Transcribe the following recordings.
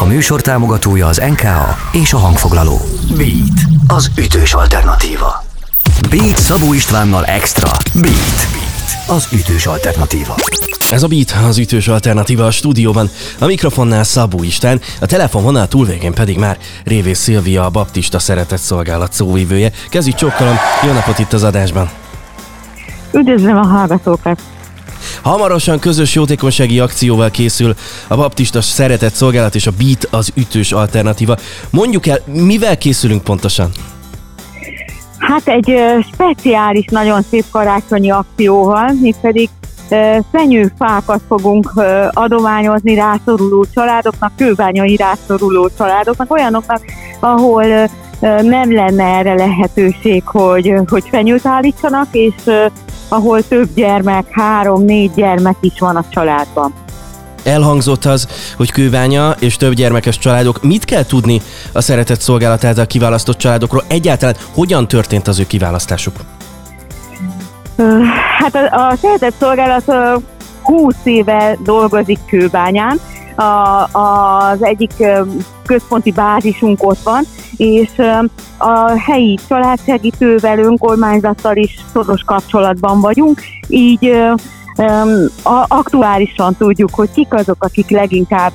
A műsor támogatója az NKA és a hangfoglaló. Beat, az ütős alternatíva. Beat Szabó Istvánnal Extra. Beat, Beat az ütős alternatíva. Ez a Beat, az ütős alternatíva a stúdióban. A mikrofonnál Szabó István, a telefonvonal túlvégén pedig már Révé Szilvia, a Baptista Szeretett Szolgálat szóvívője. Kezdjük csokkolom, jó napot itt az adásban! Üdvözlöm a hallgatókat! Hamarosan közös jótékonysági akcióval készül a Baptista Szeretett Szolgálat és a Beat az ütős alternatíva. Mondjuk el, mivel készülünk pontosan? Hát egy speciális, nagyon szép karácsonyi akcióval, mi pedig fenyőfákat fogunk adományozni rászoruló családoknak, kőbányai rászoruló családoknak, olyanoknak, ahol nem lenne erre lehetőség, hogy, hogy fenyőt állítsanak, és ahol több gyermek, három-négy gyermek is van a családban. Elhangzott az, hogy kőbánya és több gyermekes családok. Mit kell tudni a Szeretett Szolgálat által kiválasztott családokról? Egyáltalán hogyan történt az ő kiválasztásuk? Hát a, a szeretett szolgálat ö, 20 éve dolgozik kőbányán, a, az egyik központi bázisunk ott van, és a helyi családsegítővel, önkormányzattal is szoros kapcsolatban vagyunk, így a, aktuálisan tudjuk, hogy kik azok, akik leginkább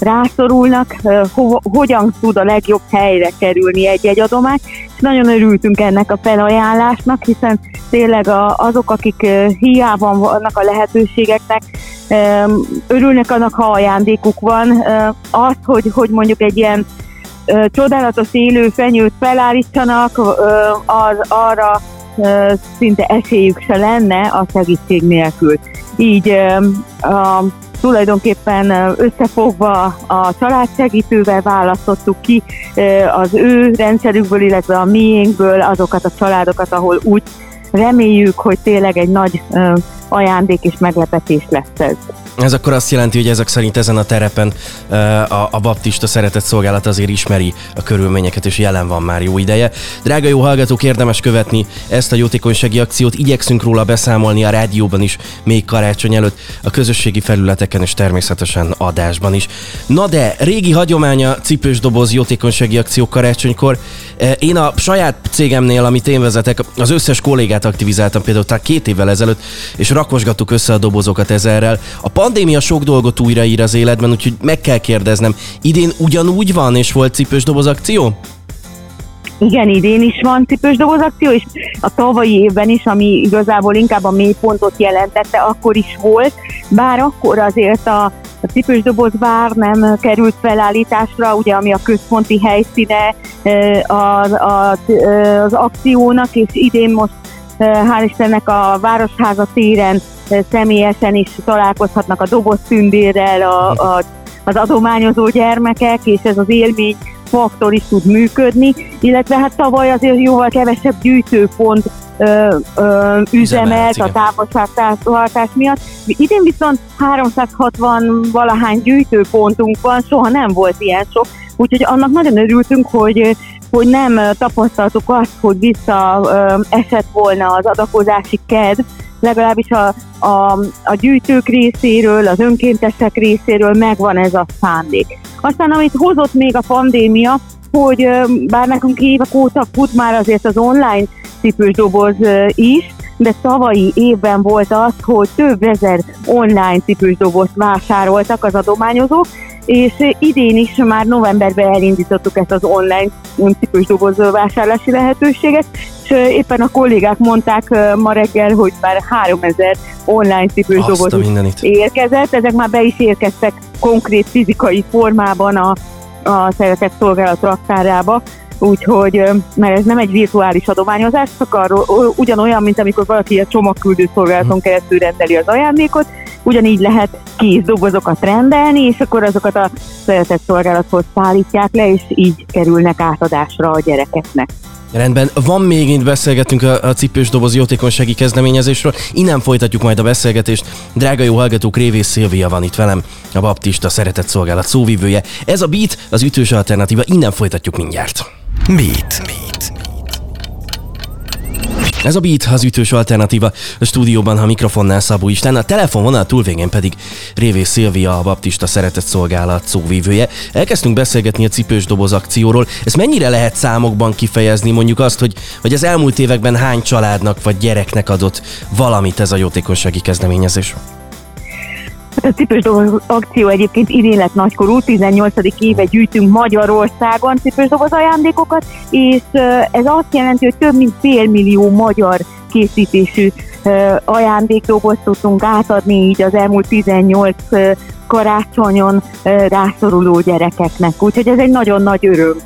rászorulnak, ho, hogyan tud a legjobb helyre kerülni egy-egy adomány, és nagyon örültünk ennek a felajánlásnak, hiszen tényleg a, azok, akik hiában vannak a lehetőségeknek, örülnek annak, ha ajándékuk van. Az, hogy, hogy mondjuk egy ilyen csodálatos élő fenyőt felállítsanak, az arra szinte esélyük se lenne a segítség nélkül. Így a, tulajdonképpen összefogva a családsegítővel választottuk ki az ő rendszerükből, illetve a miénkből azokat a családokat, ahol úgy reméljük, hogy tényleg egy nagy ajándék és meglepetés lesz ez. Ez akkor azt jelenti, hogy ezek szerint ezen a terepen ö, a, a Baptista Szeretett Szolgálat azért ismeri a körülményeket, és jelen van már jó ideje. Drága jó hallgatók, érdemes követni ezt a jótékonysági akciót, igyekszünk róla beszámolni a rádióban is, még karácsony előtt, a közösségi felületeken és természetesen adásban is. Na de, régi hagyománya cipős doboz jótékonysági akció karácsonykor. E, Én a saját cégemnél, amit én vezetek, az összes kollégát aktivizáltam például tehát két évvel ezelőtt, és rakosgattuk össze a dobozokat ezerrel. A pandémia sok dolgot újraír az életben, úgyhogy meg kell kérdeznem, idén ugyanúgy van és volt cipős doboz akció? Igen, idén is van cipős doboz akció, és a tavalyi évben is, ami igazából inkább a mélypontot jelentette, akkor is volt, bár akkor azért a, a cipős doboz bár nem került felállításra, ugye ami a központi helyszíne az, az, az akciónak, és idén most hál' Istennek a Városháza téren személyesen is találkozhatnak a doboz tündérrel, a, a, az adományozó gyermekek, és ez az élmény faktor is tud működni, illetve hát tavaly azért jóval kevesebb gyűjtőpont ö, ö, üzemelt a távolságtartás miatt. Idén viszont 360 valahány gyűjtőpontunk van, soha nem volt ilyen sok, úgyhogy annak nagyon örültünk, hogy hogy nem tapasztaltuk azt, hogy vissza esett volna az adakozási kedv, legalábbis a, a, a gyűjtők részéről, az önkéntesek részéről megvan ez a szándék. Aztán amit hozott még a pandémia, hogy bár nekünk évek óta fut már azért az online cipős doboz is, de tavalyi évben volt az, hogy több ezer online cipős dobozt vásároltak az adományozók, és idén is már novemberben elindítottuk ezt az online cipős doboz vásárlási lehetőséget, és éppen a kollégák mondták ma reggel, hogy már 3000 online cipős doboz érkezett, ezek már be is érkeztek konkrét fizikai formában a, a szeretett szolgálat raktárába, úgyhogy, mert ez nem egy virtuális adományozás, csak arról, ugyanolyan, mint amikor valaki a csomagküldő szolgálaton keresztül rendeli az ajándékot, ugyanígy lehet kész dobozokat rendelni, és akkor azokat a szeretett szolgálathoz szállítják le, és így kerülnek átadásra a gyerekeknek. Rendben, van még itt beszélgetünk a, a cipős doboz jótékonysági kezdeményezésről, innen folytatjuk majd a beszélgetést. Drága jó hallgatók, Révész Szilvia van itt velem, a Baptista Szeretett Szolgálat szóvivője. Ez a Beat, az ütős alternatíva, innen folytatjuk mindjárt. Beat. Beat. Ez a Beat, az ütős alternatíva. A stúdióban, ha mikrofonnál Szabó István, a telefonvonal túlvégén pedig Révé Szilvia, a Baptista Szeretett Szolgálat szóvívője. Elkezdtünk beszélgetni a cipős doboz akcióról. Ezt mennyire lehet számokban kifejezni, mondjuk azt, hogy, hogy az elmúlt években hány családnak vagy gyereknek adott valamit ez a jótékonysági kezdeményezés? A cipős doboz akció egyébként idén lett nagykorú, 18. éve gyűjtünk Magyarországon cipős doboz ajándékokat, és ez azt jelenti, hogy több mint fél millió magyar készítésű ajándékdobozt tudtunk átadni így az elmúlt 18 karácsonyon rászoruló gyerekeknek. Úgyhogy ez egy nagyon nagy öröm.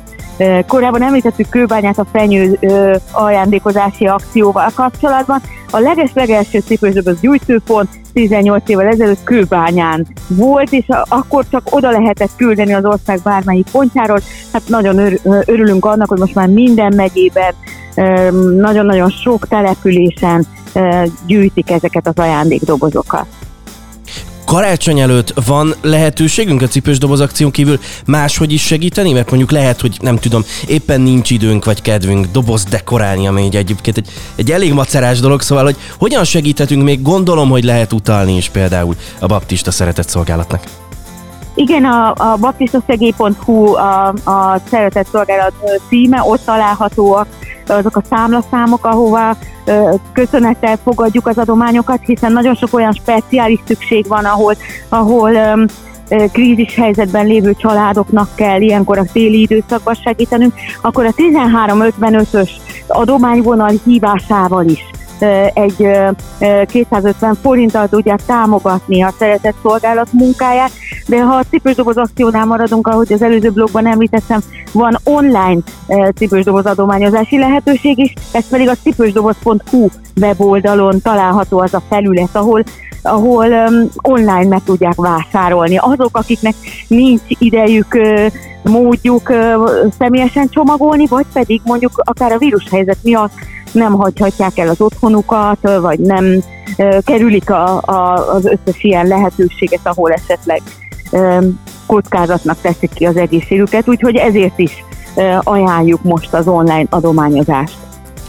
Korábban említettük Kőbányát a fenyő ajándékozási akcióval kapcsolatban. A leges-legelső cipőzőböz gyújtőpont 18 évvel ezelőtt Kőbányán volt, és akkor csak oda lehetett küldeni az ország bármelyik pontjáról. Hát nagyon örülünk annak, hogy most már minden megyében, nagyon-nagyon sok településen gyűjtik ezeket az ajándékdobozokat karácsony előtt van lehetőségünk a cipős doboz akción kívül máshogy is segíteni? Mert mondjuk lehet, hogy nem tudom, éppen nincs időnk vagy kedvünk doboz dekorálni, ami egy egyébként egy, egy elég macerás dolog, szóval, hogy hogyan segíthetünk még, gondolom, hogy lehet utalni is például a baptista szeretett szolgálatnak. Igen, a, a baptistaszegély.hu a, a szeretett szolgálat címe, ott találhatóak azok a számlaszámok, ahová köszönettel fogadjuk az adományokat, hiszen nagyon sok olyan speciális szükség van, ahol, ahol krízis helyzetben lévő családoknak kell ilyenkor a téli időszakban segítenünk, akkor a 1355-ös adományvonal hívásával is egy 250 forinttal tudják támogatni a szeretett szolgálat munkáját, de ha a cipősdoboz akciónál maradunk, ahogy az előző blogban említettem, van online cipősdoboz adományozási lehetőség is, ez pedig a cipősdoboz.hu weboldalon található az a felület, ahol ahol um, online meg tudják vásárolni. Azok, akiknek nincs idejük, uh, módjuk személyesen csomagolni, vagy pedig mondjuk akár a vírushelyzet miatt nem hagyhatják el az otthonukat, vagy nem kerülik a, a, az összes ilyen lehetőséget, ahol esetleg kockázatnak teszik ki az egészségüket, úgyhogy ezért is ajánljuk most az online adományozást.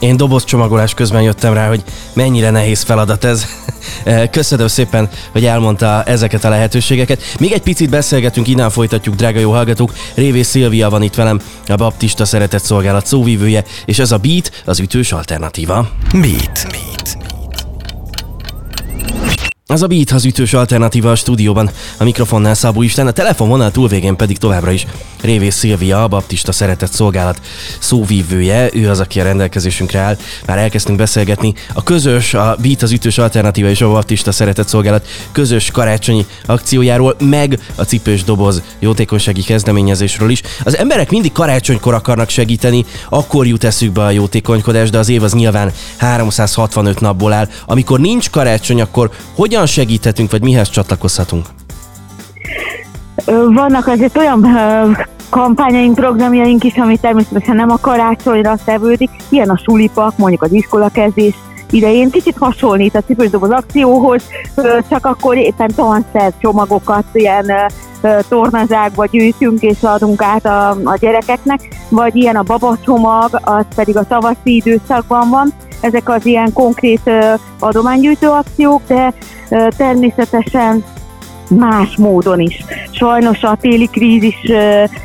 Én dobozcsomagolás közben jöttem rá, hogy mennyire nehéz feladat ez. Köszönöm szépen, hogy elmondta ezeket a lehetőségeket. Még egy picit beszélgetünk, innen folytatjuk, drága jó hallgatók. Révé Szilvia van itt velem, a Baptista Szeretett Szolgálat szóvívője, és ez a Beat, az ütős alternatíva. Beat. Beat. Az a Beat az ütős alternatíva a stúdióban, a mikrofonnál Szabó Isten, a telefonvonal túlvégén pedig továbbra is Révész Szilvia, a Baptista Szeretett Szolgálat szóvívője, ő az, aki a rendelkezésünkre áll. Már elkezdtünk beszélgetni a közös, a Beat az ütős alternatíva és a Baptista Szeretett Szolgálat közös karácsonyi akciójáról, meg a cipős doboz jótékonysági kezdeményezésről is. Az emberek mindig karácsonykor akarnak segíteni, akkor jut eszükbe a jótékonykodás, de az év az nyilván 365 napból áll. Amikor nincs karácsony, akkor hogyan hogyan segíthetünk, vagy mihez csatlakozhatunk? Vannak azért olyan kampányaink, programjaink is, ami természetesen nem a karácsonyra szevődik, ilyen a sulipak, mondjuk az iskolakezdés idején kicsit hasonlít a cipősdoboz akcióhoz, csak akkor éppen tanszer csomagokat ilyen tornazákba gyűjtünk és adunk át a, a gyerekeknek, vagy ilyen a babacsomag, az pedig a tavaszi időszakban van. Ezek az ilyen konkrét adománygyűjtő akciók, de természetesen más módon is. Sajnos a téli krízis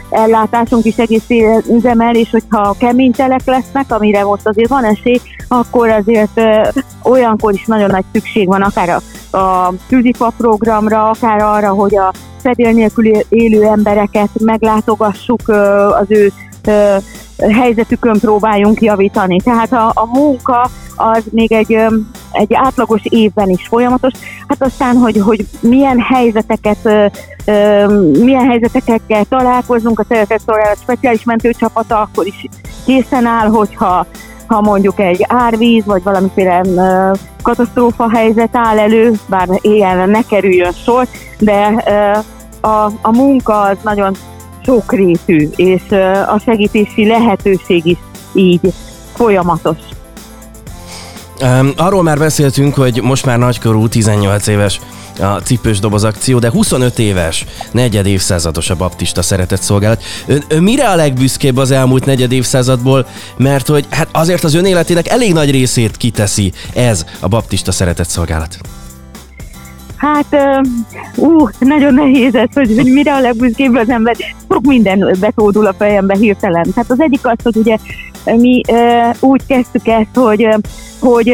ellátásunk is egész üzemel, és hogyha kemény telek lesznek, amire most azért van esély, akkor azért olyankor is nagyon nagy szükség van akár a, a tűzifa programra, akár arra, hogy a fedél nélkül élő embereket meglátogassuk az ő helyzetükön próbáljunk javítani. Tehát a, a munka az még egy, egy átlagos évben is folyamatos. Hát aztán, hogy, hogy milyen helyzeteket milyen helyzetekkel találkozunk, a Szeretett Szolgálat speciális mentőcsapata akkor is készen áll, hogyha ha mondjuk egy árvíz, vagy valamiféle katasztrófa helyzet áll elő, bár éjjel ne kerüljön sor, de a, a munka az nagyon sokrétű, és a segítési lehetőség is így folyamatos. Um, arról már beszéltünk, hogy most már nagykorú, 18 éves a cipős doboz akció, de 25 éves, negyed évszázados a baptista szeretett szolgálat. Ön, ön mire a legbüszkébb az elmúlt negyed évszázadból? Mert hogy hát azért az ön életének elég nagy részét kiteszi ez a baptista szeretett szolgálat. Hát, ú, nagyon nehéz ez, hogy, hogy mire a legbüszkébb az ember. Sok minden betódul a fejembe hirtelen. Tehát az egyik az, hogy ugye mi úgy kezdtük ezt, hogy hogy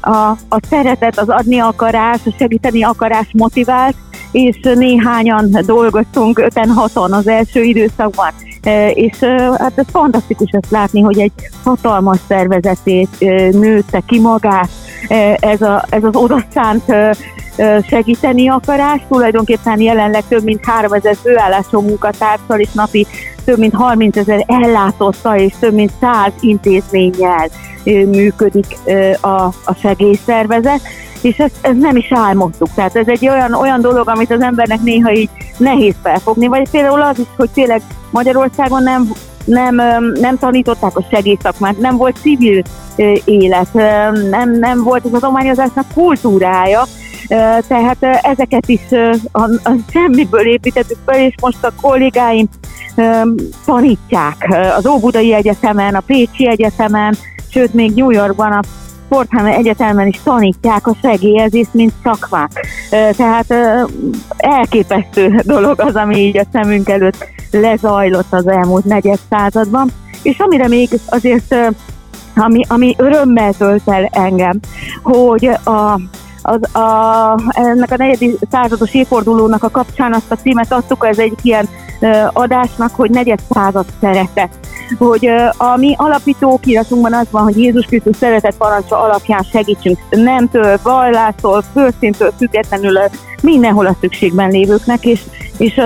a, a szeretet, az adni akarás, a segíteni akarás motivált, és néhányan dolgoztunk, öten haton az első időszakban. És hát ez fantasztikus ezt látni, hogy egy hatalmas szervezetét nőtte ki magát, ez, a, ez az odaszánt segíteni akarás. Tulajdonképpen jelenleg több mint 3000 főállású munkatársal és napi több mint 30 ezer ellátotta és több mint 100 intézménnyel működik a, a segélyszervezet, és ezt, ezt nem is álmodtuk. Tehát ez egy olyan, olyan dolog, amit az embernek néha így nehéz felfogni, vagy például az is, hogy tényleg Magyarországon nem nem, nem tanították a segélyszakmát, nem volt civil élet, nem, nem volt az adományozásnak kultúrája, tehát ezeket is a, a semmiből építettük fel, és most a kollégáim tanítják az Óbudai Egyetemen, a Pécsi Egyetemen, sőt még New Yorkban a Fordham Egyetemen is tanítják a segélyezést, mint szakmát. Tehát elképesztő dolog az, ami így a szemünk előtt lezajlott az elmúlt negyed században. És amire még azért, ami, ami örömmel tölt el engem, hogy a az, a, ennek a negyedik százados évfordulónak a kapcsán azt a címet adtuk, ez egy ilyen adásnak, hogy negyed század szeretet. Hogy a mi alapító kiratunkban az van, hogy Jézus Krisztus szeretet parancsa alapján segítsünk nemtől, vallástól, fölszintől függetlenül mindenhol a szükségben lévőknek, és, és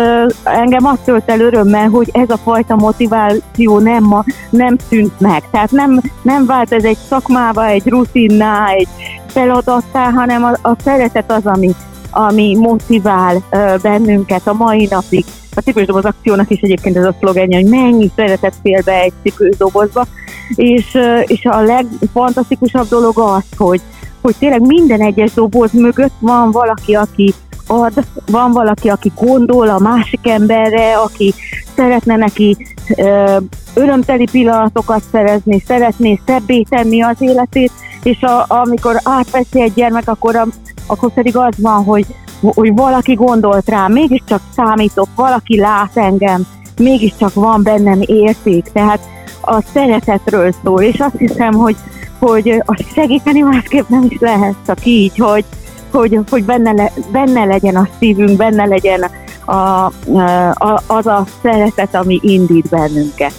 engem azt tölt el örömmel, hogy ez a fajta motiváció nem, ma, nem szűnt meg. Tehát nem, nem vált ez egy szakmába, egy rutinná, egy feladattá, hanem a, a szeretet az, ami, ami motivál bennünket a mai napig. A cipősdoboz akciónak is egyébként ez a szlogenje, hogy mennyi szeretet fél be egy cipősdobozba, és, és a legfantasztikusabb dolog az, hogy, hogy tényleg minden egyes doboz mögött van valaki, aki ad, van valaki, aki gondol a másik emberre, aki szeretne neki ö, örömteli pillanatokat szerezni, szeretné szebbé tenni az életét, és a, amikor átveszi egy gyermek, akkor, a, akkor pedig az van, hogy, hogy valaki gondolt rám, mégiscsak számítok, valaki lát engem, mégiscsak van bennem érték, tehát a szeretetről szól, és azt hiszem, hogy, hogy a segíteni másképp nem is lehet, csak így, hogy, hogy, hogy benne, le, benne legyen a szívünk, benne legyen a, a, az a szeretet, ami indít bennünket.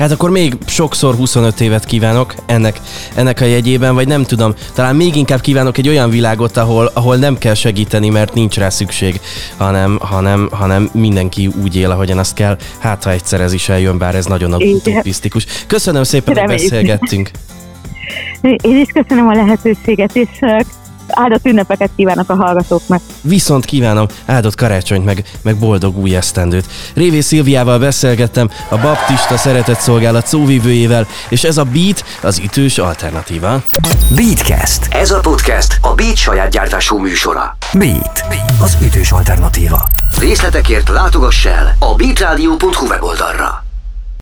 Hát akkor még sokszor 25 évet kívánok ennek, ennek a jegyében, vagy nem tudom, talán még inkább kívánok egy olyan világot, ahol, ahol nem kell segíteni, mert nincs rá szükség, hanem, hanem, hanem mindenki úgy él, ahogyan azt kell. Hát, ha egyszer ez is eljön, bár ez nagyon utopisztikus. Köszönöm szépen, hogy beszélgettünk. Én is köszönöm a lehetőséget, és áldott ünnepeket kívánok a hallgatóknak. Viszont kívánom áldott karácsonyt, meg, meg boldog új esztendőt. Révé Szilviával beszélgettem a Baptista Szeretett Szolgálat szóvívőjével, és ez a Beat az ütős alternatíva. Beatcast. Ez a podcast a Beat saját gyártású műsora. Beat. Az ütős alternatíva. Részletekért látogass el a beatradio.hu weboldalra.